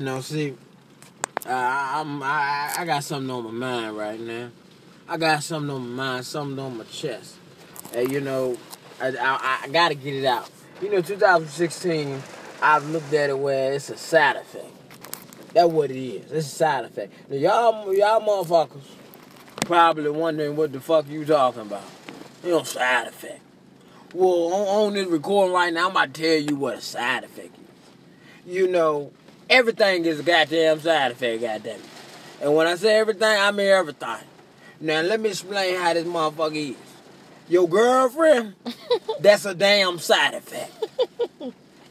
You know, see, uh, I'm, I, I got something on my mind right now. I got something on my mind, something on my chest. And, you know, I, I, I got to get it out. You know, 2016, I've looked at it where it's a side effect. That's what it is. It's a side effect. Now, y'all, y'all motherfuckers probably wondering what the fuck you talking about. You know, side effect. Well, on, on this recording right now, I'm about to tell you what a side effect is. You know, everything is a goddamn side effect, goddamn it. And when I say everything, I mean everything. Now, let me explain how this motherfucker is. Your girlfriend, that's a damn side effect.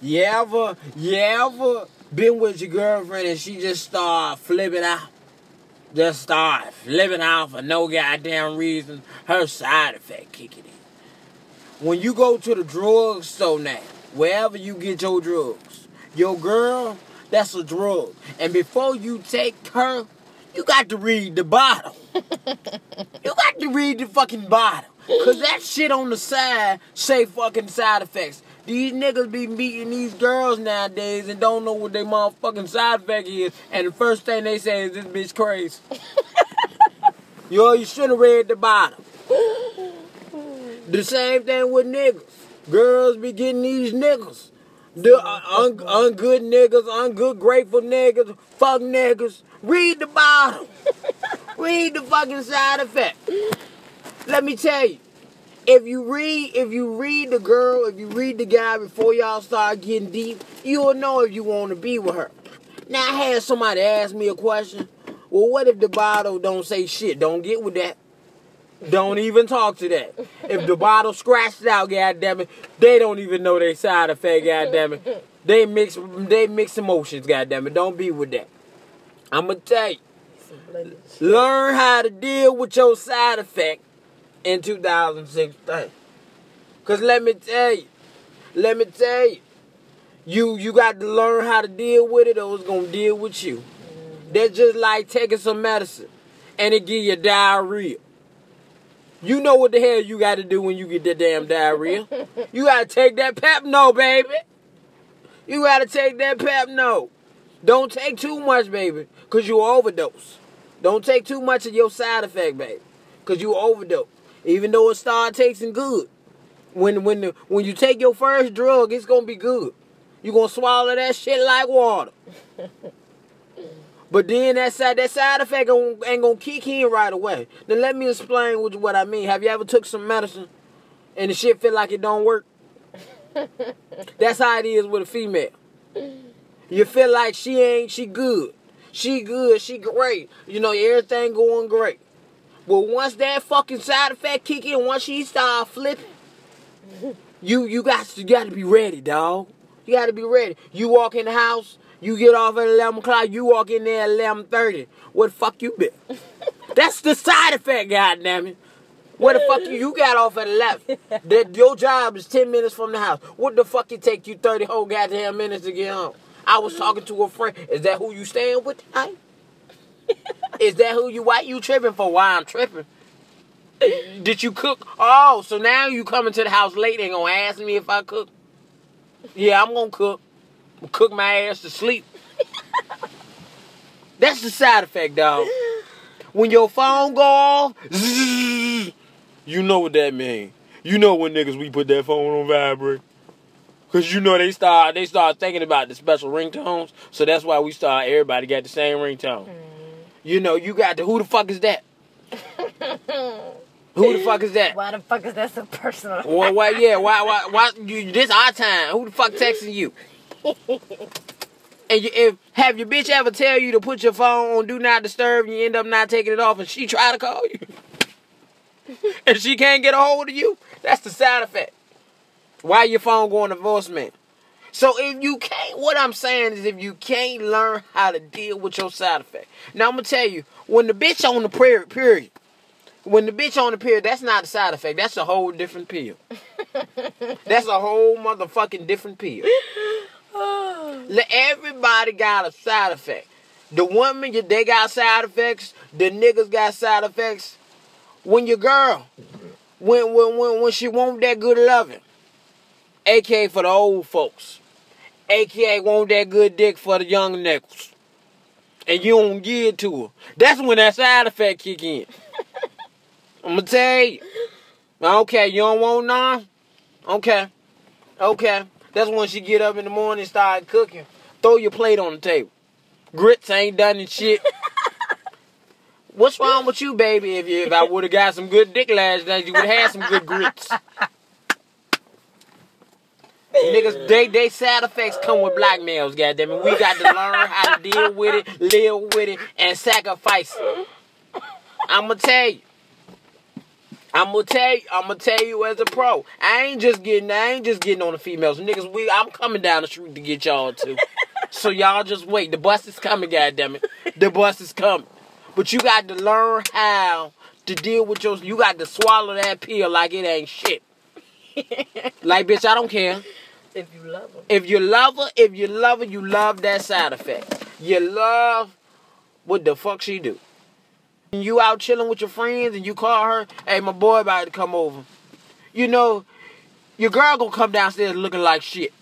You ever, you ever been with your girlfriend and she just start flipping out? Just start flipping out for no goddamn reason. Her side effect kicking in. When you go to the drugstore now, wherever you get your drugs, your girl, that's a drug. And before you take her, you got to read the bottle. you got to read the fucking bottle. Cause that shit on the side say fucking side effects. These niggas be meeting these girls nowadays and don't know what their motherfucking side effect is. And the first thing they say is this bitch crazy. Yo, you should have read the bottom. The same thing with niggas. Girls be getting these niggas. The uh, un- ungood niggas, ungood grateful niggas, fuck niggas. Read the bottom. read the fucking side effect. Let me tell you. If you read, if you read the girl, if you read the guy before y'all start getting deep, you'll know if you want to be with her. Now I had somebody ask me a question. Well, what if the bottle don't say shit? Don't get with that. Don't even talk to that. If the bottle scratched out, goddamn it, they don't even know they side effect, goddamn it. They mix, they mix emotions, goddamn it. Don't be with that. I'ma tell you, learn how to deal with your side effect in 2016. Cause let me tell you, let me tell you, you you got to learn how to deal with it, or it's gonna deal with you. That's just like taking some medicine, and it give you diarrhea. You know what the hell you got to do when you get that damn diarrhea. You got to take that Pepto, baby. You got to take that Pepto. Don't take too much, baby, because you overdose. Don't take too much of your side effect, baby, because you overdose. Even though it start tasting good. When when the, when you take your first drug, it's gonna be good. You're gonna swallow that shit like water. But then that side that side effect ain't ain't gonna kick in right away. Then let me explain what, what I mean. Have you ever took some medicine and the shit feel like it don't work? That's how it is with a female. You feel like she ain't she good. She good, she great. You know, everything going great. But once that fucking side effect kick in, once she start flipping, you you got you got to be ready, dog. You got to be ready. You walk in the house, you get off at eleven o'clock. You walk in there at eleven thirty. What the fuck you been? That's the side effect, goddamn it. What the fuck you you got off at eleven? that your job is ten minutes from the house. What the fuck it take you thirty whole goddamn minutes to get home? I was talking to a friend. Is that who you staying with tonight? Is that who you? Why you tripping for? Why I'm tripping? Did you cook? Oh, so now you coming to the house late and gonna ask me if I cook? Yeah, I'm gonna cook. Cook my ass to sleep. That's the side effect, dog. When your phone go off, zzz, you know what that mean. You know when niggas we put that phone on vibrate. Cause you know they start they start thinking about the special ringtones. So that's why we start everybody got the same ringtone. Mm-hmm. You know, you got the who the fuck is that? who the fuck is that? Why the fuck is that so personal? Well, why? Yeah, why? Why? Why? You, this our time. Who the fuck texting you? And you, if have your bitch ever tell you to put your phone on do not disturb, and you end up not taking it off, and she try to call you, and she can't get a hold of you? That's the side effect. Why your phone going to voicemail? So if you can't, what I'm saying is if you can't learn how to deal with your side effect. Now I'm gonna tell you, when the bitch on the period, period, when the bitch on the period, that's not a side effect. That's a whole different pill. that's a whole motherfucking different pill. Everybody got a side effect. The women, you- they got side effects. The niggas got side effects. When your girl, when when when when she want that good loving, aka for the old folks, aka want that good dick for the young niggas. and you don't give it to her. That's when that side effect kick in. I'm gonna tell you. Okay, you don't want none? Okay. Okay. That's when she get up in the morning and start cooking. Throw your plate on the table. Grits ain't done and shit. What's wrong with you, baby? If you, if I would have got some good dick last night, you would have had some good grits. Niggas, they they side effects come with black males, goddamn it. We got to learn how to deal with it, live with it, and sacrifice it. I'ma tell you. I'm gonna tell you, I'm gonna tell you as a pro. I ain't just getting, I ain't just getting on the females, niggas. We, I'm coming down the street to get y'all too. so y'all just wait. The bus is coming, goddamn it. The bus is coming. But you got to learn how to deal with your. You got to swallow that pill like it ain't shit. like bitch, I don't care. If you love her. If you love her, if you love her, you love that side effect. You love what the fuck she do. You out chilling with your friends and you call her, hey, my boy about to come over. You know, your girl gonna come downstairs looking like shit.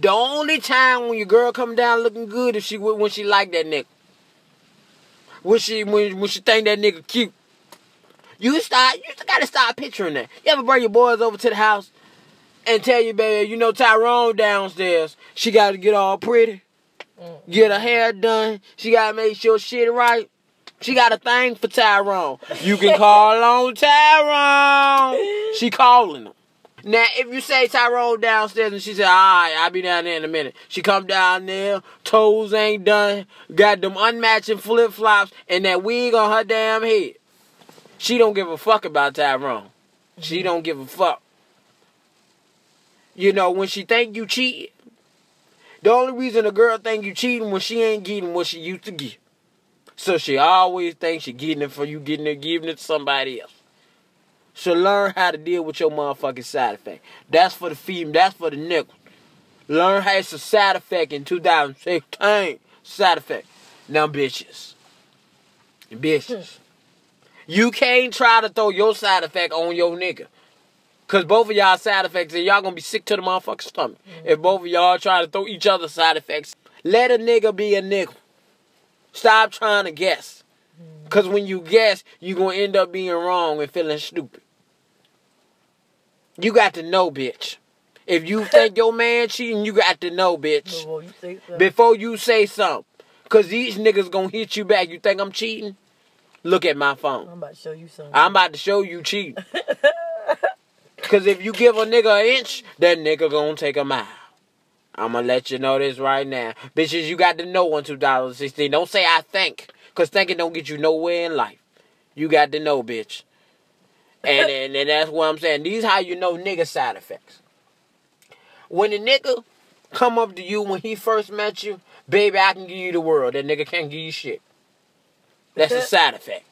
The only time when your girl come down looking good is she when she like that nigga. When she when, when she think that nigga cute. You start you gotta start picturing that. You ever bring your boys over to the house and tell you, baby, you know Tyrone downstairs. She gotta get all pretty. Mm. Get her hair done. She gotta make sure shit right. She got a thing for Tyrone. You can call on Tyrone. She calling him. Now, if you say Tyrone downstairs and she said, all right, I'll be down there in a minute. She come down there, toes ain't done, got them unmatching flip-flops, and that wig on her damn head. She don't give a fuck about Tyrone. She don't give a fuck. You know, when she think you cheating, the only reason a girl think you cheating when she ain't getting what she used to get. So she always thinks she getting it for you getting it, giving it to somebody else. So learn how to deal with your motherfucking side effect. That's for the female. That's for the nickel. Learn how it's a side effect in 2016. Side effect. Now, bitches. Bitches. Hmm. You can't try to throw your side effect on your nigga. Cause both of y'all side effects and y'all gonna be sick to the motherfucking stomach. Hmm. If both of y'all try to throw each other side effects. Let a nigga be a nigga. Stop trying to guess. Cause when you guess, you gonna end up being wrong and feeling stupid. You got to know, bitch. If you think your man cheating, you got to know, bitch. Before you say something. Before you say something. Cause these niggas gonna hit you back. You think I'm cheating? Look at my phone. I'm about to show you something. I'm about to show you cheating. Cause if you give a nigga an inch, that nigga gonna take a mile. I'ma let you know this right now. Bitches, you got to know in 2016. Don't say I think. Cause thinking don't get you nowhere in life. You got to know, bitch. And, and, and that's what I'm saying. These how you know nigga side effects. When a nigga come up to you when he first met you, baby, I can give you the world. That nigga can't give you shit. That's a side effect.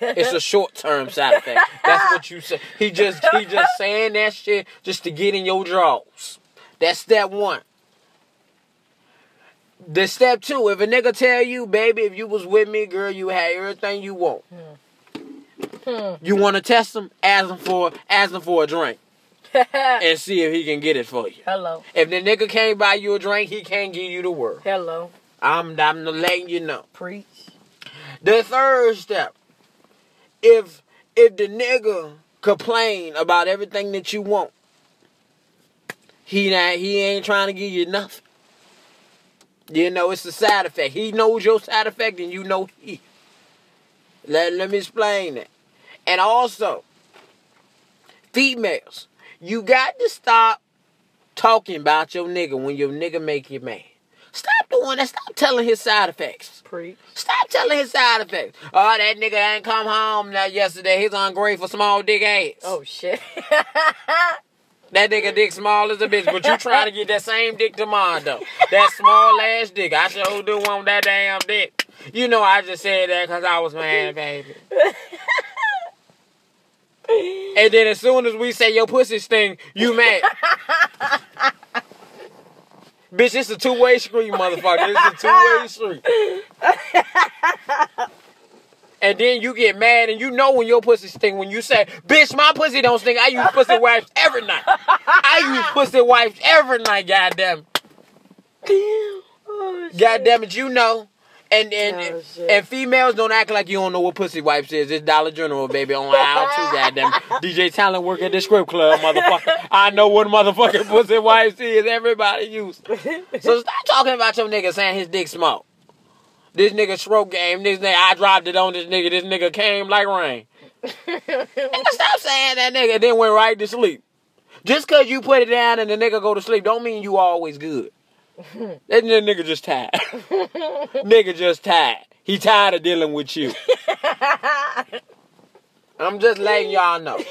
It's a short term side effect. That's what you say. He just he just saying that shit just to get in your drawers. That's step one. The step two, if a nigga tell you, baby, if you was with me, girl, you had everything you want. Hmm. You want to test him? Ask him for ask him for a drink and see if he can get it for you. Hello. If the nigga can't buy you a drink, he can't give you the world. Hello. I'm I'm letting you know. Preach. The third step, if if the nigga complain about everything that you want, he not he ain't trying to give you nothing. You know, it's a side effect. He knows your side effect and you know he. Let, let me explain that. And also, females, you got to stop talking about your nigga when your nigga make you mad. Stop doing that. Stop telling his side effects. Preach. Stop telling his side effects. Oh, that nigga ain't come home that yesterday. He's ungrateful, small dick ass. Oh shit. That nigga dick small as a bitch, but you trying to get that same dick tomorrow though. That small ass dick. I sure do want that damn dick. You know I just said that because I was mad, baby. And then as soon as we say your pussy sting, you mad. Bitch, it's a two-way street, motherfucker. It's a two-way street. And then you get mad and you know when your pussy stink when you say, bitch, my pussy don't stink. I use pussy wipes every night. I use pussy wipes every night, goddamn. oh God damn it, you know. And and, Oh, and, females don't act like you don't know what pussy wipes is. It's Dollar General, baby, on aisle two, goddamn. DJ Talent work at the strip club, motherfucker. I know what motherfucking pussy wipes is. Everybody use. So stop talking about your nigga saying his dick small. This nigga stroke game. This nigga, I dropped it on this nigga. This nigga came like rain. Nigga, stop saying that nigga. Then went right to sleep. Just cause you put it down and the nigga go to sleep, don't mean you always good. That nigga just tired. nigga just tired. He tired of dealing with you. I'm just letting y'all know.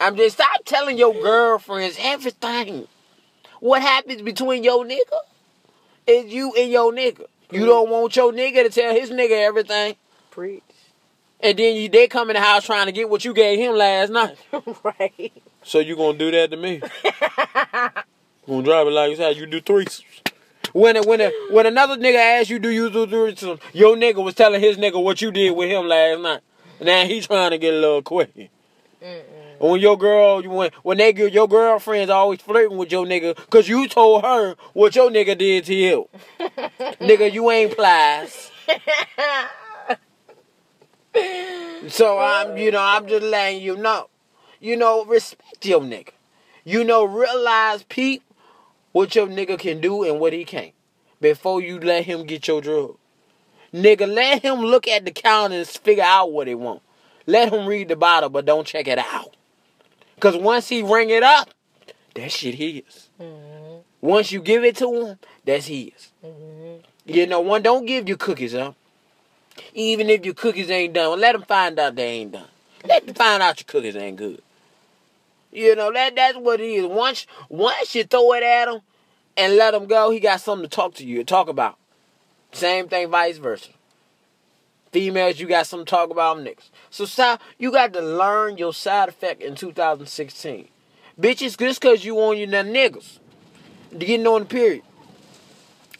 I'm just stop telling your girlfriends everything. What happens between your nigga is you and your nigga. You don't want your nigga to tell his nigga everything. Preach. And then you, they come in the house trying to get what you gave him last night. right. So you gonna do that to me? gonna drive it like how you do threesomes. When a, when a, when another nigga asks you do you do threesomes, your nigga was telling his nigga what you did with him last night. Now he trying to get a little quick. Mm-mm. When your girl, when when your girlfriends always flirting with your nigga, cause you told her what your nigga did to you. nigga, you ain't plies. So I'm, you know, I'm just letting you know. You know, respect your nigga. You know, realize peep what your nigga can do and what he can't before you let him get your drug. Nigga, let him look at the count and figure out what he want. Let him read the bottle, but don't check it out. Cause once he ring it up, that shit his. Mhm. Once you give it to him, that's his. Mhm. You know, one don't give your cookies up. Even if your cookies ain't done, let them find out they ain't done. Let them find out your cookies ain't good. You know that that's what it is. Once once you throw it at him and let him go, he got something to talk to you, talk about. Same thing, vice versa. Females, you got something to talk about them niggas. So stop. You got to learn your side effect in 2016. Bitches, just cause you on your niggas, getting on the period.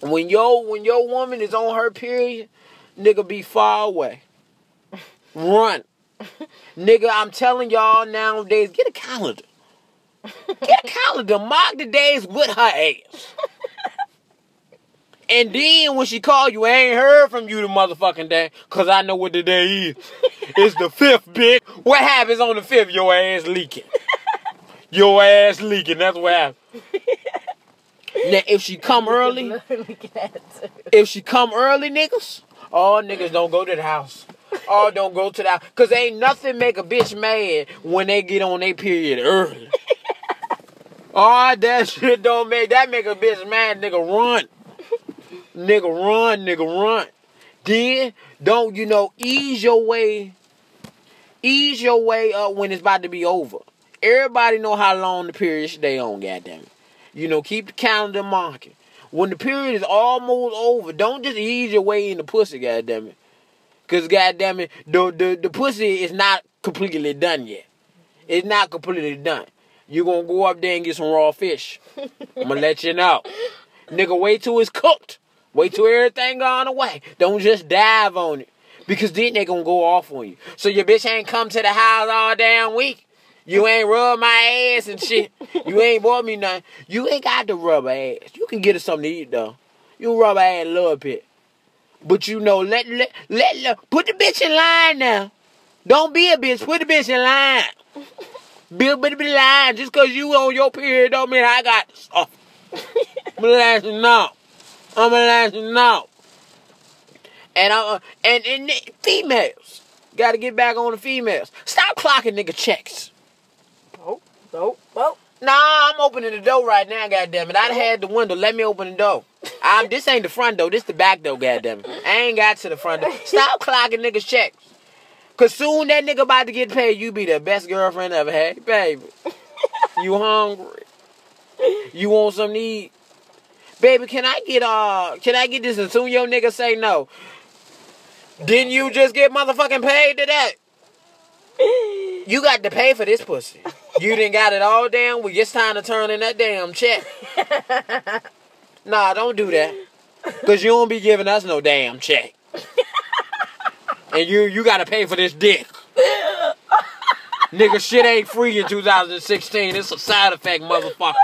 When your when your woman is on her period, nigga be far away. Run. nigga, I'm telling y'all nowadays, get a calendar. Get a calendar. Mark the days with her ass. And then when she call you, I ain't heard from you the motherfucking day, cause I know what the day is. It's the fifth, bitch. What happens on the fifth? Your ass leaking. Your ass leaking. That's what happens. Now, if she come early, Look at that. if she come early, niggas, all niggas don't go to the house. All don't go to the house. Cause ain't nothing make a bitch mad when they get on their period early. All that shit don't make that make a bitch mad, nigga run. Nigga run, nigga run. Then don't you know ease your way, ease your way up when it's about to be over. Everybody know how long the period stay on, goddamn it. You know, keep the calendar marking. When the period is almost over, don't just ease your way in the pussy, goddamn it. Cause goddamn it, the, the the pussy is not completely done yet. It's not completely done. You gonna go up there and get some raw fish. I'm gonna let you know. Nigga, wait till it's cooked. Wait till everything gone away. Don't just dive on it. Because then they gonna go off on you. So your bitch ain't come to the house all damn week. You ain't rub my ass and shit. You ain't bought me nothing. You ain't got to rub her ass. You can get her something to eat though. You rub her ass a little bit. But you know, let let let, let put the bitch in line now. Don't be a bitch. Put the bitch in line. Bill, but be line. Just cause you on your period don't mean I got stuff. Let you know. I'm gonna let you know. And I uh, and and the females got to get back on the females. Stop clocking nigga checks. Oh, oh, oh. Nah, I'm opening the door right now, goddamn it. I had the window. Let me open the door. I'm this ain't the front door, this the back door, goddammit. I ain't got to the front door. Stop clocking niggas checks. Cause soon that nigga about to get paid, you be the best girlfriend ever had. Baby. You hungry. You want something to eat. Baby, can I get uh can I get this and soon your nigga say no? Didn't you just get motherfucking paid today? You got to pay for this pussy. You didn't got it all damn week. It's time to turn in that damn check. Nah, don't do that. Cause you won't be giving us no damn check. And you you gotta pay for this dick. Nigga, shit ain't free in 2016. It's a side effect, motherfucker.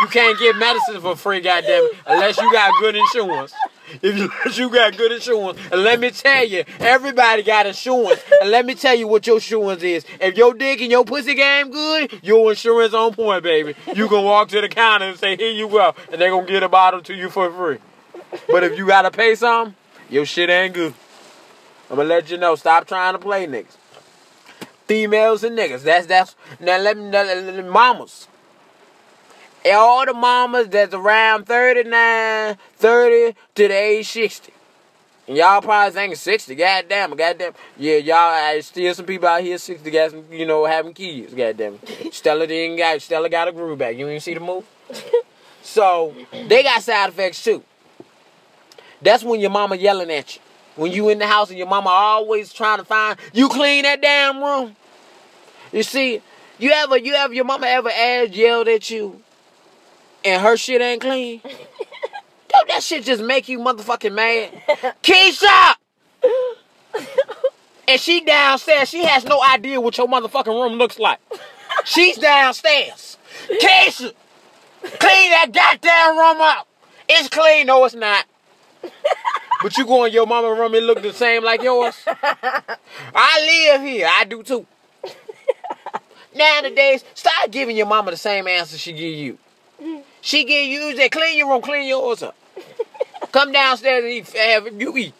You can't get medicine for free, goddamn it, unless you got good insurance. If you, unless you got good insurance, and let me tell you, everybody got insurance. And let me tell you what your insurance is. If your dick and your pussy game good, your insurance on point, baby. You can walk to the counter and say, "Here you go," and they gonna get a bottle to you for free. But if you gotta pay something, your shit ain't good. I'm gonna let you know. Stop trying to play niggas. Females and niggas. That's that's now let me, let, let- let- mamas. And all the mamas that's around 39, 30 to the age 60. And y'all probably thinking 60, goddamn, goddamn. Yeah, y'all, I still some people out here 60 got some, you know, having kids, goddamn. Stella didn't got, Stella got a groove back. You ain't see the move? So, they got side effects too. That's when your mama yelling at you. When you in the house and your mama always trying to find, you clean that damn room. You see, you ever, you ever, your mama ever asked, yelled at you, and her shit ain't clean? Don't that shit just make you motherfucking mad? Keisha! and she downstairs, she has no idea what your motherfucking room looks like. She's downstairs. Keisha! Clean that goddamn room up! It's clean, no it's not. But you go in your mama room, it look the same like yours. I live here, I do too. Nowadays, start giving your mama the same answer she give you. She give you that clean your room, clean yours up. Come downstairs and eat, have you eat.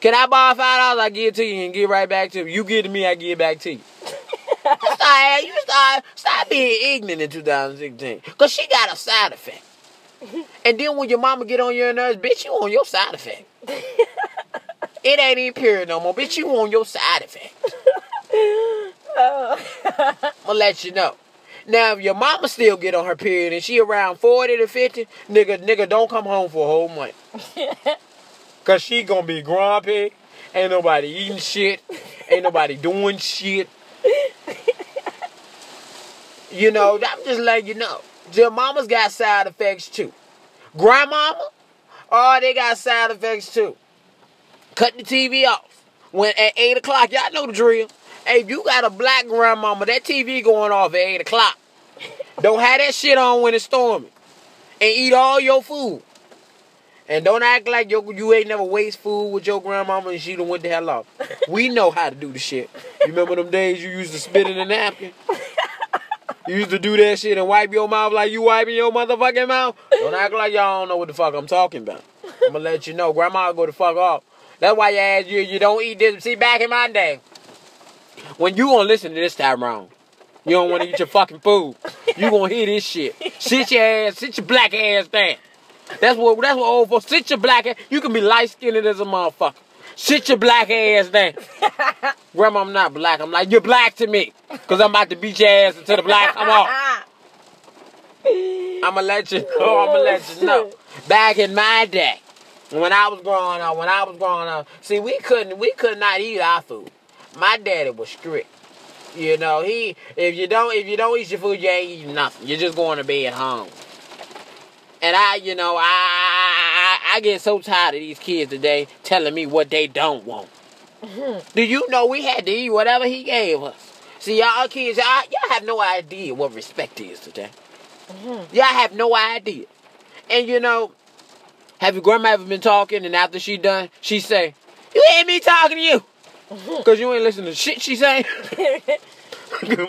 Can I borrow five dollars? I give it to you and give right back to you. You give to me, I give it back to you. start, you start, start being ignorant in 2016. Cause she got a side effect. And then when your mama get on your nerves, bitch, you on your side effect. It ain't even period no more. Bitch, you on your side effect. I'm gonna let you know. Now, if your mama still get on her period and she around 40 to 50, nigga, nigga, don't come home for a whole month. Cause she gonna be grumpy. Ain't nobody eating shit. Ain't nobody doing shit. You know, I'm just letting you know. Your mama's got side effects too. Grandmama, oh, they got side effects too. Cut the TV off. When at 8 o'clock, y'all know the drill. Hey, if you got a black grandmama, that TV going off at 8 o'clock. Don't have that shit on when it's storming, And eat all your food. And don't act like you, you ain't never waste food with your grandmama and she done went the hell off. We know how to do the shit. You remember them days you used to spit in a napkin? You used to do that shit and wipe your mouth like you wiping your motherfucking mouth. Don't act like y'all don't know what the fuck I'm talking about. I'm gonna let you know. Grandma go the fuck off. That's why you ask you you don't eat this. See, back in my day, when you gonna listen to this time round, you don't want to eat your fucking food. You gonna hear this shit. Sit your ass, sit your black ass down. That's what that's what old folks. Sit your black ass. You can be light skinned as a motherfucker. Sit your black ass down. Grandma, I'm not black. I'm like, you're black to me. Cause I'm about to beat your ass until the black come off. I'ma let you know. I'ma let you know. Back in my day, when I was growing up, when I was growing up, see, we couldn't, we could not eat our food. My daddy was strict. You know, he if you don't if you don't eat your food, you ain't eating nothing. You're just going to bed home. And I, you know, I, I get so tired of these kids today telling me what they don't want. Do you know we had to eat whatever he gave us? See, y'all kids, y'all, y'all have no idea what respect is today. Mm-hmm. Y'all have no idea. And you know, have your grandma ever been talking and after she done, she say, You ain't me talking to you? Cause you ain't listening to shit she saying.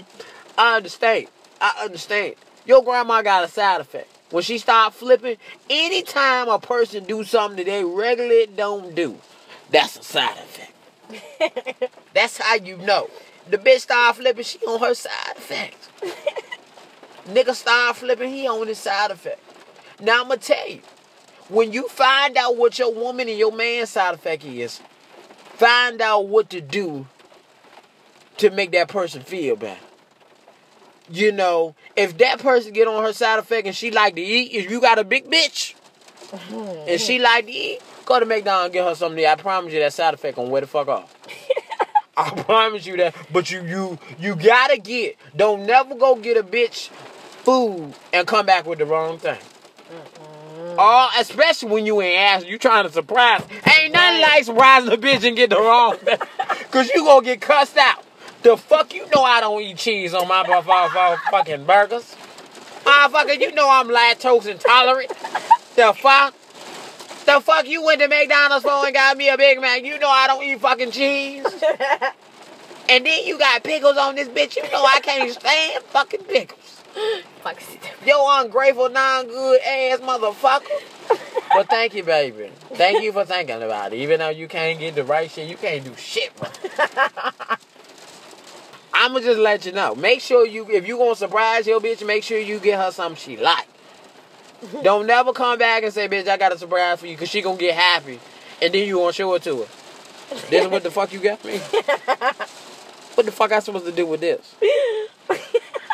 I understand. I understand. Your grandma got a side effect. When she start flipping, anytime a person do something that they regularly don't do, that's a side effect. that's how you know. The bitch start flipping, she on her side effects. Nigga start flipping, he on his side effect. Now I'ma tell you, when you find out what your woman and your man side effect is, find out what to do to make that person feel better. You know, if that person get on her side effect and she like to eat, if you got a big bitch mm-hmm. and she like to eat, go to McDonald's and get her something to eat. I promise you that side effect gonna wear the fuck off. I promise you that. But you you you gotta get. Don't never go get a bitch food and come back with the wrong thing. Oh, especially when you ain't asking, you trying to surprise. Ain't nothing like surprising a bitch and get the wrong thing. Cause you gonna get cussed out. The fuck you know I don't eat cheese on my bu- fu- fu- fucking burgers. Motherfucker, you know I'm lactose intolerant. The fuck? The fuck you went to McDonald's for and got me a Big Mac? You know I don't eat fucking cheese. And then you got pickles on this bitch. You know I can't stand fucking pickles. Yo, ungrateful, non-good ass motherfucker. But thank you, baby. Thank you for thinking about it. Even though you can't get the right shit, you can't do shit. I'ma just let you know. Make sure you, if you gonna surprise your bitch, make sure you get her something she like. Don't never come back and say, bitch, I got a surprise for you, cause she gonna get happy, and then you gonna show it to her. This is what the fuck you got me. What the fuck I supposed to do with this?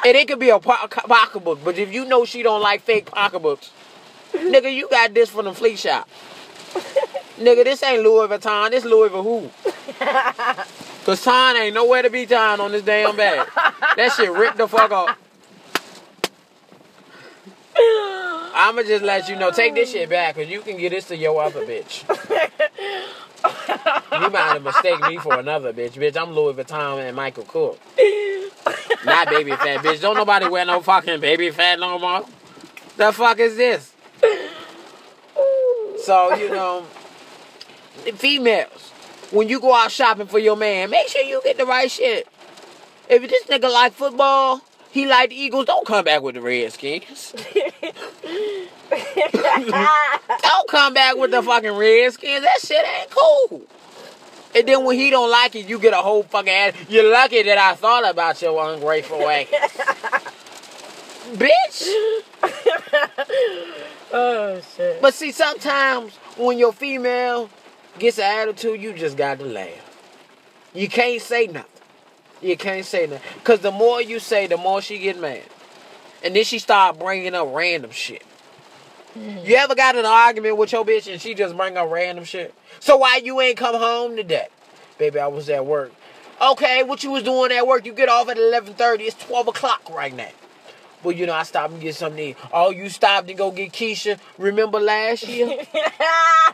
And it could be a po- pocketbook, but if you know she don't like fake pocketbooks, nigga, you got this from the flea shop. nigga, this ain't Louis Vuitton, this Louis Vuitton. Cause time ain't nowhere to be found on this damn bag. That shit ripped the fuck off. I'ma just let you know, take this shit back, cause you can get this to your other bitch. You might have mistaken me for another bitch. Bitch, I'm Louis Vuitton and Michael Cook. Not Baby Phat, bitch. Don't nobody wear no fucking Baby Phat no more. The fuck is this? So, you know, females, when you go out shopping for your man, make sure you get the right shit. If this nigga like football, he like the Eagles, don't come back with the Redskins. Don't come back with the fucking Redskins. That shit ain't cool. And then when he don't like it, you get a whole fucking ass. You're lucky that I thought about your ungrateful way. Bitch. oh shit. But see, sometimes when your female gets an attitude, you just got to laugh. You can't say nothing. You can't say nothing. Because the more you say, the more she get mad. And then she start bringing up random shit. You mm-hmm. ever got in an argument with your bitch and she just bring up random shit? So why you ain't come home today? Baby, I was at work. Okay, what you was doing at work? You get off at 11.30. It's 12 o'clock right now. Well, you know, I stopped and get something to eat. Oh, you stopped to go get Keisha. Remember last year?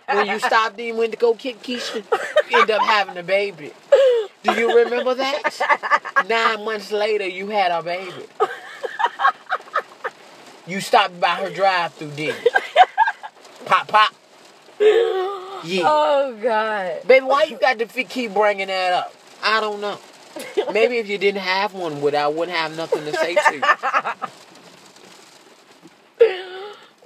when you stopped and went to go get Keisha? End up having a baby. Do you remember that? Nine months later, you had a baby. You stopped by her drive-through, didn't? Pop, pop. Yeah. Oh god. Baby, why you got to keep bringing that up? I don't know. Maybe if you didn't have one, would I wouldn't have nothing to say to you. That'd be some real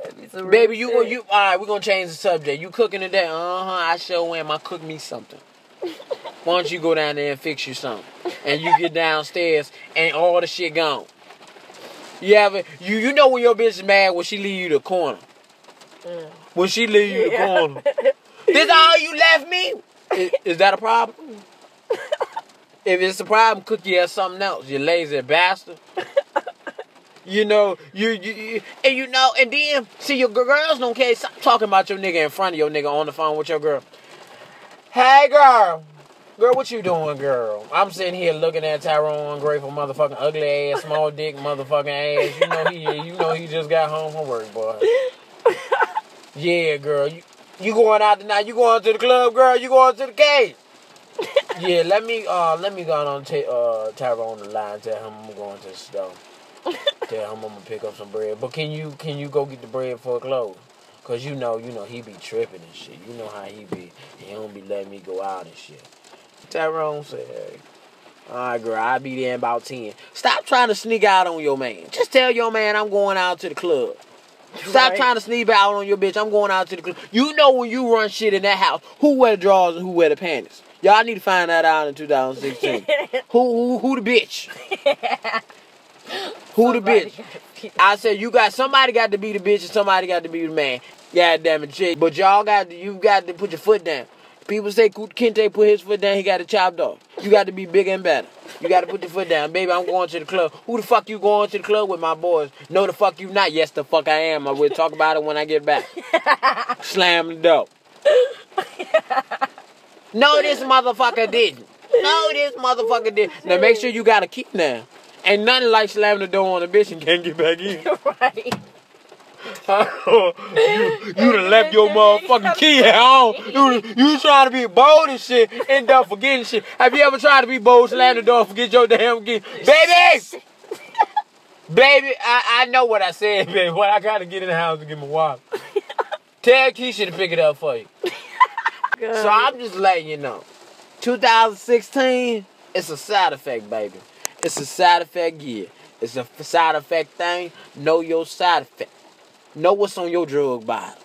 Baby, you shit. you all right? We're gonna change the subject. You cooking today? Uh huh. I sure am. I cook me something. Why don't you go down there and fix you something? And you get downstairs and all the shit gone. You have a, you you know when your bitch is mad when she leave you the corner. Mm. When she leave you the Yeah. corner. This all you left me? Is, is that a problem? If it's a problem, cook you as something else. You lazy bastard. You know, you, you, you and you know, and then see your girls don't care. Stop talking about your nigga in front of your nigga on the phone with your girl. Hey girl, girl, what you doing, girl? I'm sitting here looking at Tyrone, ungrateful motherfucking ugly ass, small dick motherfucking ass. You know he, you know he just got home from work, boy. Yeah, girl, you, you going out tonight? You going to the club, girl? You going to the cave? yeah, let me uh let me go on and take uh Tyrone the line. Tell him I'm going to the store. Tell him I'm gonna pick up some bread. But can you can you go get the bread for clothes? Cause you know you know he be tripping and shit. You know how he be. He don't be letting me go out and shit. Tyrone said, "Hey, all right, girl, I'll be there in about ten. Stop trying to sneak out on your man. Just tell your man I'm going out to the club. Stop Right. trying to sneak out on your bitch. I'm going out to the club. You know when you run shit in that house, who wear the drawers and who wear the panties. Y'all need to find that out in 2016. who, who who the bitch? Who the bitch? I said you got somebody got to be the bitch and somebody got to be the man. God damn it, chick. But y'all got to, you got to put your foot down. People say Kinte put his foot down, he got it chopped off. You got to be bigger and better. You got to put your foot down. Baby, I'm going to the club. Who the fuck you going to the club with my boys? No, the fuck you not. Yes, the fuck I am. I will talk about it when I get back. Slam the door. No, this motherfucker didn't. No, this motherfucker did. Now make sure you got a key now. Ain't nothing like slamming the door on a bitch and can't get back in. right. you, you done left your motherfucking key at home. You, you trying to be bold and shit, end up forgetting shit. Have you ever tried to be bold, slam the door, forget your damn key? Baby! Baby, I, I know what I said, baby. But I gotta get in the house and get my wallet. Tell Keisha to pick it up for you. So I'm just letting you know. 2016, it's a side effect, baby. It's a side effect year. It's a side effect thing. Know your side effect. Know what's on your drug bottle.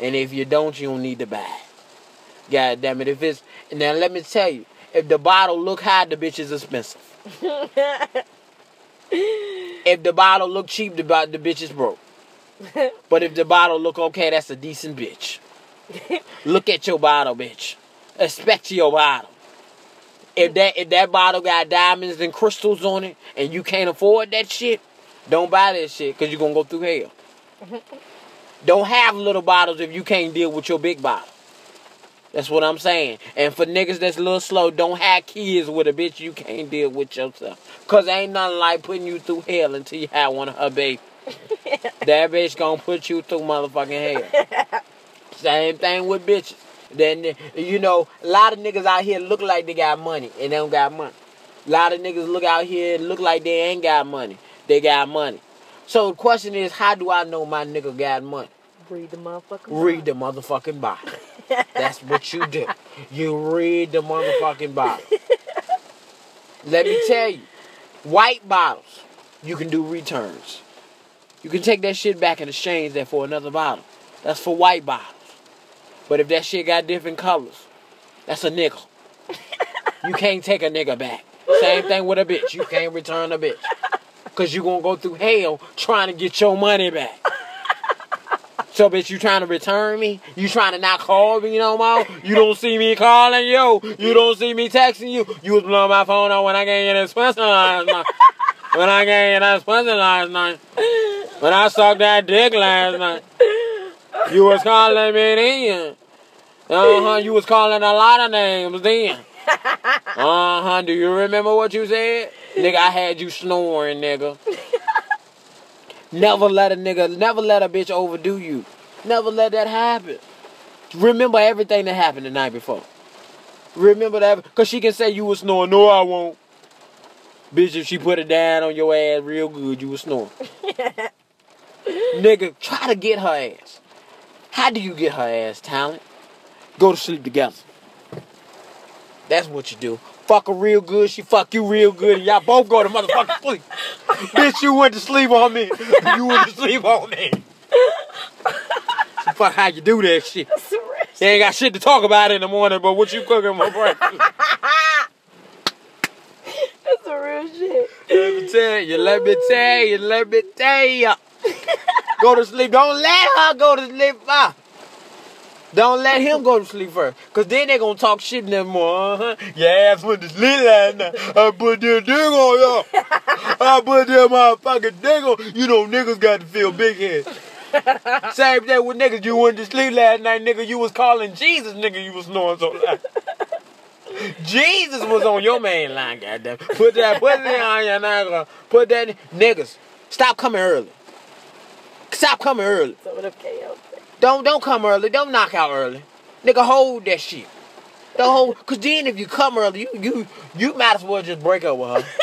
And if you don't, you don't need to buy it. God damn it. If it's now let me tell you, if the bottle look high, the bitch is expensive. If the bottle look cheap, the, the bitch is broke. But if the bottle look okay, that's a decent bitch. Look at your bottle, bitch. Expect your bottle. If that if that bottle got diamonds and crystals on it and you can't afford that shit, don't buy that shit because you're gonna go through hell. don't have little bottles if you can't deal with your big bottle. That's what I'm saying. And for niggas that's a little slow, don't have kids with a bitch you can't deal with yourself. Cause ain't nothing like putting you through hell until you have one of her babies. that bitch gonna put you through motherfucking hell. Same thing with bitches. Then you know, a lot of niggas out here look like they got money and they don't got money. A lot of niggas look out here and look like they ain't got money. They got money. So the question is, how do I know my nigga got money? Read the motherfucking Read the motherfucking Bible. That's what you do. You read the motherfucking Bible. Let me tell you, white bottles, you can do returns. You can take that shit back and exchange that for another bottle. That's for white bottles. But if that shit got different colors, that's a nickel. You can't take a nigga back. Same thing with a bitch. You can't return a bitch. Cause you gonna go through hell trying to get your money back. So bitch, you trying to return me? You trying to not call me no more? You don't see me calling you. You don't see me texting you. You was blowing my phone on when I gave you that Spencer last night. When I gave you that Spencer last night. When I sucked that dick last night. You was calling me then. Uh-huh, you was calling a lot of names then. Uh-huh, do you remember what you said? Nigga, I had you snoring, nigga. Never let a nigga, never let a bitch overdo you. Never let that happen. Remember everything that happened the night before. Remember that, cause she can say you was snoring. No, I won't. Bitch, if she put it down on your ass real good, you was snoring. Nigga, try to get her ass. How do you get her ass, talent? Go to sleep together. That's what you do. Fuck her real good, she fuck you real good, and y'all both go to motherfucking sleep. Bitch, you went to sleep on me. You went to sleep on me. Fuck how you do that shit. That's. You ain't got shit to talk about in the morning, but what you cooking for breakfast? That's the real shit. let me tell you, let me tell you, let me tell you. Go to sleep. Don't let her go to sleep first. Don't let him go to sleep first. Cause then they gonna talk shit no more. Uh-huh. Ass went to sleep last night. I put that dick on you. I put that motherfucking dick on. You know niggas got to feel big head. Same thing with niggas. You went to sleep last night, nigga. You was calling Jesus, nigga. You was snoring so loud. Jesus was on your main line, goddamn. Put that, put that on your nigga. Put that, niggas. Stop coming early. Stop coming early. So what if KO? Don't don't come early. Don't knock out early. Nigga, hold that shit. The whole, cause then if you come early, you you you might as well just break up with her.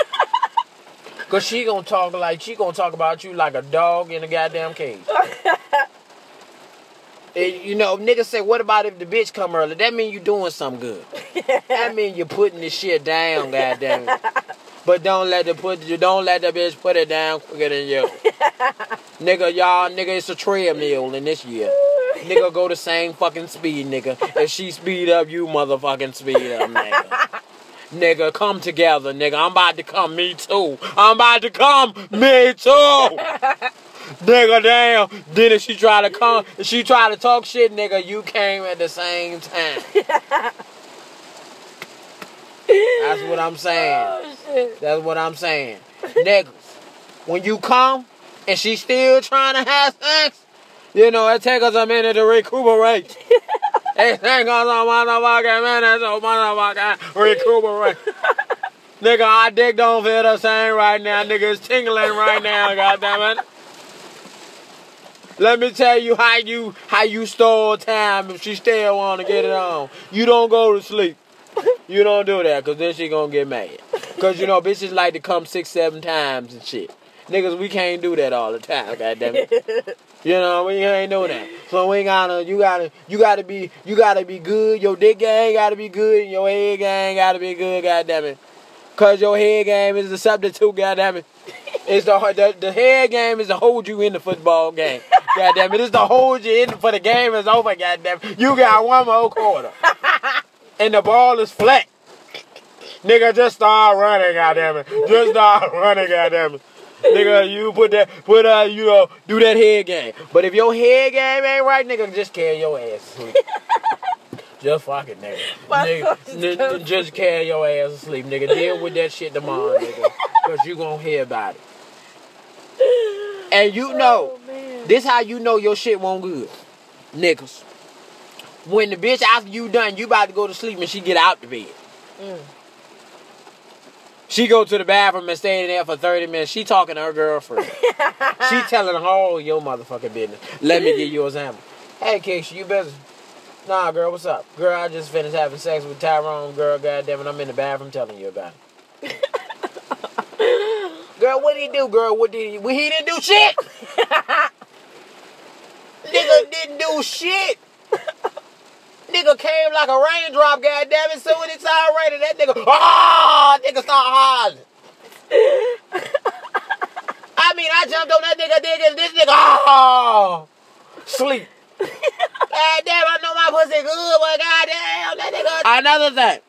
Cause she gonna talk like she gonna talk about you like a dog in a goddamn cage. And, you know, niggas say, what about if the bitch come early? That mean you doing something good. That mean you putting this shit down, goddamn. But don't let the put you don't let the bitch put it down quicker than you. nigga, y'all, nigga, it's a treadmill in this year. Nigga go the same fucking speed, nigga. If she speed up, you motherfucking speed up, nigga. Nigga, come together, nigga. I'm about to come, me too. I'm about to come, me too. nigga, damn. Then if she try to come, if she try to talk shit, nigga, you came at the same time. That's what I'm saying. Oh. That's what I'm saying. Niggas, when you come and she still trying to have sex, you know, it take us a minute to recuperate. it take us a motherfucking minute to motherfucking recuperate. Nigga, our dick don't feel the same right now. Nigga, it's tingling right now, goddammit. Let me tell you how you how you stole time if she still want to get it on. You don't go to sleep. You don't do that, cause then she gonna get mad. Cause you know bitches like to come six, seven times and shit. Niggas, we can't do that all the time, goddamn it. You know, we ain't do that. So we gotta, you gotta, you gotta be, you gotta be good. Your dick game gotta be good, and your head game gotta be good, goddamn it. Cause your head game is the substitute, goddamn it. It's the, the the head game is to hold you in the football game. Goddamn it, it's to hold you in for the game is over, goddamn. it. You got one more quarter. And the ball is flat. Nigga, just start running, goddamn it. Just start running, goddamn it. Nigga, you put that, put uh, you know, do that head game. But if your head game ain't right, nigga, just carry your ass asleep. just fuck it, nigga. Nigga n- n- just carry your ass asleep, nigga. Deal with that shit tomorrow, nigga. Cause you gonna hear about it. And you know, Oh, this how you know your shit won't good. Niggas. When the bitch after you done, you about to go to sleep and she get out the bed. Mm. She go to the bathroom and stay in there for 30 minutes. She talking to her girlfriend. she telling her all your motherfucking business. Let me give you an example. Hey, Keisha, you busy? Nah, girl, what's up? Girl, I just finished having sex with Tyrone. Girl, goddamn it, I'm in the bathroom telling you about it. girl, what did he do, girl? What did he? Well, he didn't do shit. Nigga didn't do shit. Nigga came like a raindrop, goddamn it. So when it's already, that nigga, ah, nigga start hollering. I mean, I jumped on that nigga, nigga, this nigga, oh, sleep. God damn, I know my pussy good, but goddamn, that nigga. Another thing,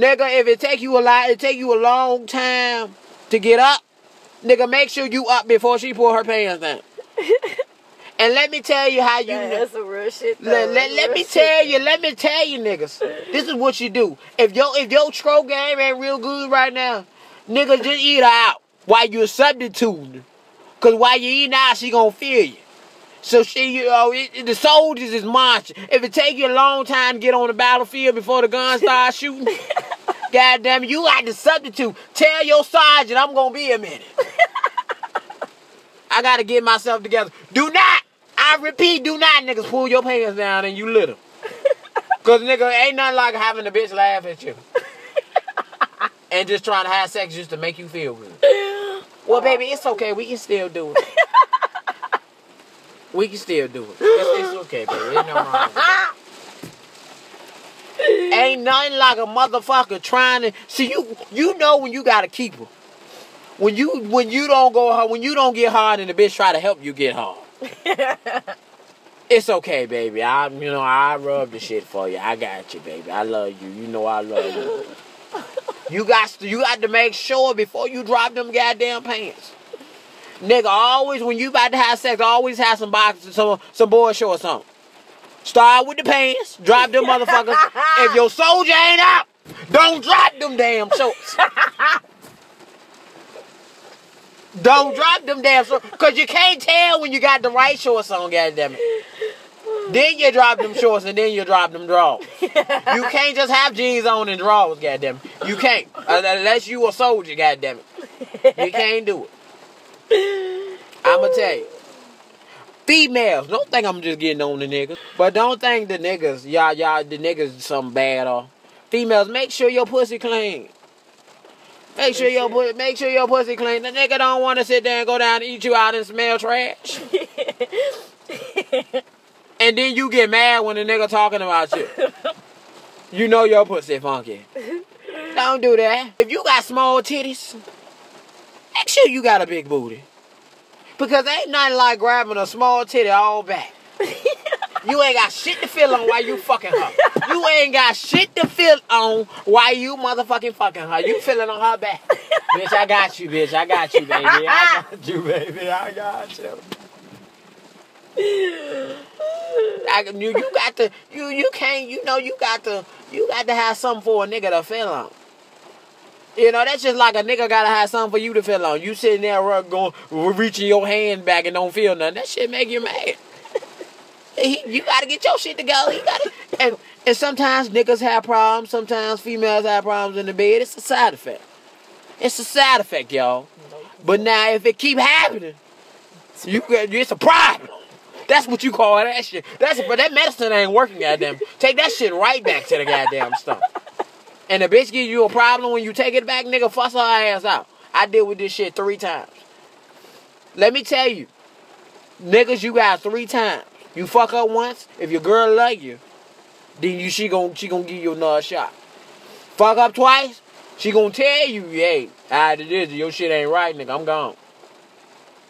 nigga, if it take you a lot, it take you a long time to get up. Nigga, make sure you up before she pull her pants down. And let me tell you how you that's some real shit. Though. Let, let, let me shit. tell you, let me tell you niggas. This is what you do. If your if your tro game ain't real good right now, niggas just eat her out while you're substituting. Cause while you eating out, she gonna feel you. So she, you know, it, it- the soldiers is marching. If it take you a long time to get on the battlefield before the gun starts shooting, goddamn you got to substitute. Tell your sergeant I'm gonna be a minute. I gotta get myself together. Do not, I repeat, do not, niggas, pull your pants down and you little. Cause nigga, ain't nothing like having a bitch laugh at you. and just trying to have sex just to make you feel good. Well, baby, it's okay. We can still do it. we can still do it. It's, it's okay, baby. Ain't nothing wrong. Ain't nothing like a motherfucker trying to see you. You know when you gotta keep her. When you when you don't go hard, when you don't get hard, and the bitch try to help you get hard. It's okay, baby. I you know I rub the shit for you. I got you, baby. I love you. You know I love you. You got to you got to make sure before you drop them goddamn pants. Nigga, always when you about to have sex, always have some boxes, some some boy shorts on. Start with the pants, drop them motherfuckers. if your soldier ain't out, don't drop them damn shorts. Don't drop them damn shorts, cause you can't tell when you got the right shorts on, goddamn it. Then you drop them shorts and then you drop them drawers. You can't just have jeans on and drawers, goddamn it. You can't. Unless you a soldier, goddamn it. You can't do it. I'ma tell you. Females, don't think I'm just getting on the niggas. But don't think the niggas, y'all, y'all, the niggas something bad or females, make sure your pussy clean. Make sure your pu- make sure your pussy clean. The nigga don't want to sit there and go down and eat you out and smell trash. And then you get mad when the nigga talking about you. You know your pussy funky. Don't do that. If you got small titties, make sure you got a big booty. Because ain't nothing like grabbing a small titty all back. You ain't got shit to feel on why you fucking her. You ain't got shit to feel on why you motherfucking fucking her. You feeling on her back. bitch, I got you, bitch. I got you, baby. I got you, baby. I got you. I, you, you got to you you can't you know you got to you got to have something for a nigga to feel on. You know that's just like a nigga gotta have something for you to feel on. You sitting there going reaching your hand back and don't feel nothing. That shit make you mad. He, you gotta get your shit together. You gotta and and sometimes niggas have problems. Sometimes females have problems in the bed. It's a side effect. It's a side effect, y'all. But now if it keep happening, you it's a problem. That's what you call that shit. That's but that medicine ain't working, goddamn. Take that shit right back to the goddamn stuff. And the bitch give you a problem when you take it back, nigga, fuss her ass out. I deal with this shit three times. Let me tell you, niggas, you got three times. You fuck up once, if your girl like you, then you she gon' she gon' give you another shot. Fuck up twice, she gon' tell you, hey, ah, it is your shit ain't right, nigga. I'm gone.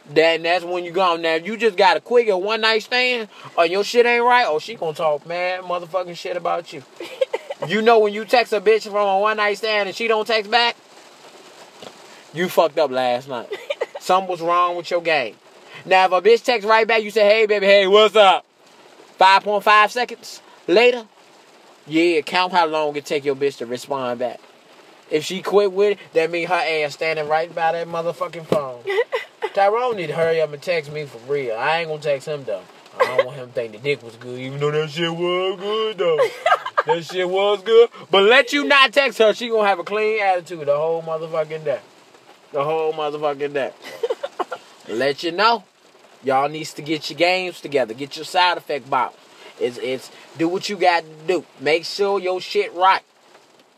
Then that's when you gone. Now if you just got a quick a one night stand, or your shit ain't right, or she gonna talk mad motherfucking shit about you. you know when you text a bitch from a one night stand and she don't text back, you fucked up last night. Something was wrong with your game. Now if a bitch texts right back, you say, hey baby, hey, what's up? 5.5 seconds later, yeah, count how long it take your bitch to respond back. If she quit with it, that mean her ass standing right by that motherfucking phone. Tyrone need to hurry up and text me for real. I ain't gonna text him though. I don't want him to think the dick was good, even though that shit was good though. that shit was good. But let you not text her, she gonna have a clean attitude the whole motherfucking day. The whole motherfucking day. let you know. Y'all needs to get your games together. Get your side effect box. It's it's do what you got to do. Make sure your shit right.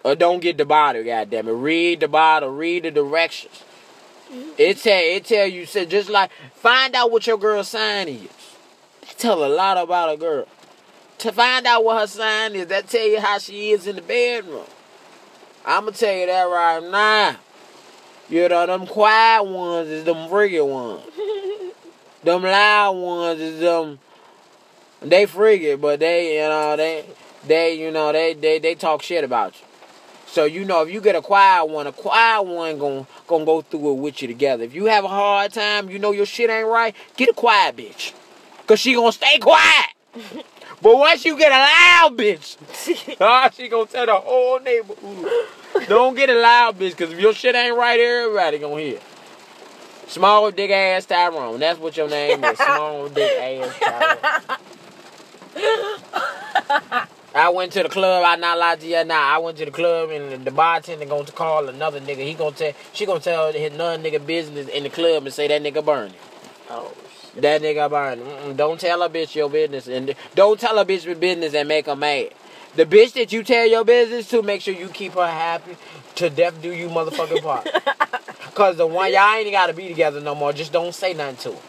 Or don't get the bottle, goddamn it. Read the bottle, read the directions. Mm-hmm. It tell it tell you so just like find out what your girl sign is. That tell a lot about a girl. To find out what her sign is, that tell you how she is in the bedroom. I'ma tell you that right now. You know, them quiet ones is them freaky ones. them loud ones is them they freaky, but they you know they they you know they they they talk shit about you. So you know if you get a quiet one, a quiet one gonna gonna go through it with you together. If you have a hard time, you know your shit ain't right, get a quiet bitch. Cause she gonna stay quiet. but once you get a loud bitch, ah, she gonna tell the whole neighborhood. Don't get a loud bitch, cause if your shit ain't right, everybody gonna hear. Small dick ass Tyrone. That's what your name is. Small dick ass Tyrone. I went to the club. I not lie to you now. I went to the club and the bartender going to call another nigga. He gonna tell. She gonna tell his non nigga business in the club and say that nigga burning. Oh, That nigga burning. Mm-mm, don't tell a bitch your business and don't tell a bitch your business and make her mad. The bitch that you tell your business to, make sure you keep her happy. To death do you motherfucking part. Cause the one y'all ain't gotta be together no more. Just don't say nothing to her.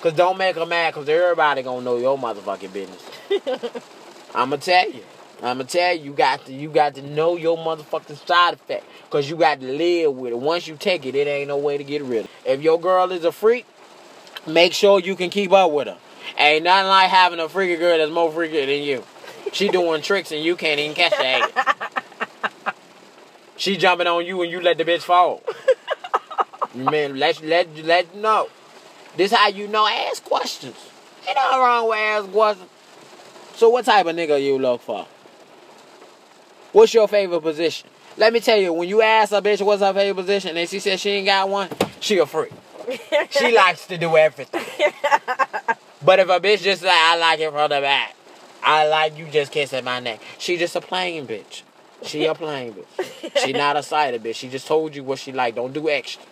Cause don't make her mad. Cause everybody gonna know your motherfucking business. I'ma tell you. I'ma tell you, you got to you got to know your motherfucking side effect. Cause you got to live with it. Once you take it, it ain't no way to get rid of it. If your girl is a freak, make sure you can keep up with her. Ain't nothing like having a freaky girl that's more freaky than you. She doing tricks and you can't even catch the. She jumping on you and you let the bitch fall. Man, let let let know. This how you know. Ask questions. Ain't nothing wrong with ask questions. So what type of nigga you look for? What's your favorite position? Let me tell you, when you ask a bitch what's her favorite position and she says she ain't got one, she a freak. She likes to do everything. But if a bitch just like, I like it from the back, I like you just kissing my neck, she just a plain bitch. She a plain bitch. She not a sided bitch. She just told you what she like. Don't do extra.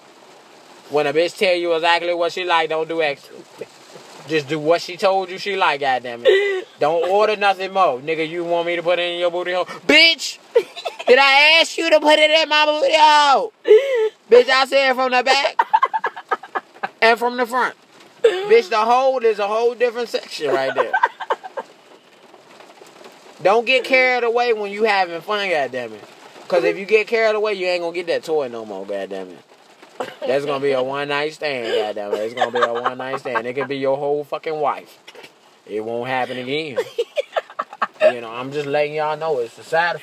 When a bitch tell you exactly what she like, don't do extra. Just do what she told you she like, goddamn it. Don't order nothing more. Nigga, you want me to put it in your booty hole? Bitch! Did I ask you to put it in my booty hole? Bitch, I said from the back and from the front. Bitch, the hole is a whole different section right there. Don't get carried away when you having fun, goddammit. Cause if you get carried away, you ain't gonna get that toy no more, goddammit. That's gonna be a one night stand, goddammit. It's gonna be a one night stand. It could be your whole fucking wife. It won't happen again. You know, I'm just letting y'all know it's a side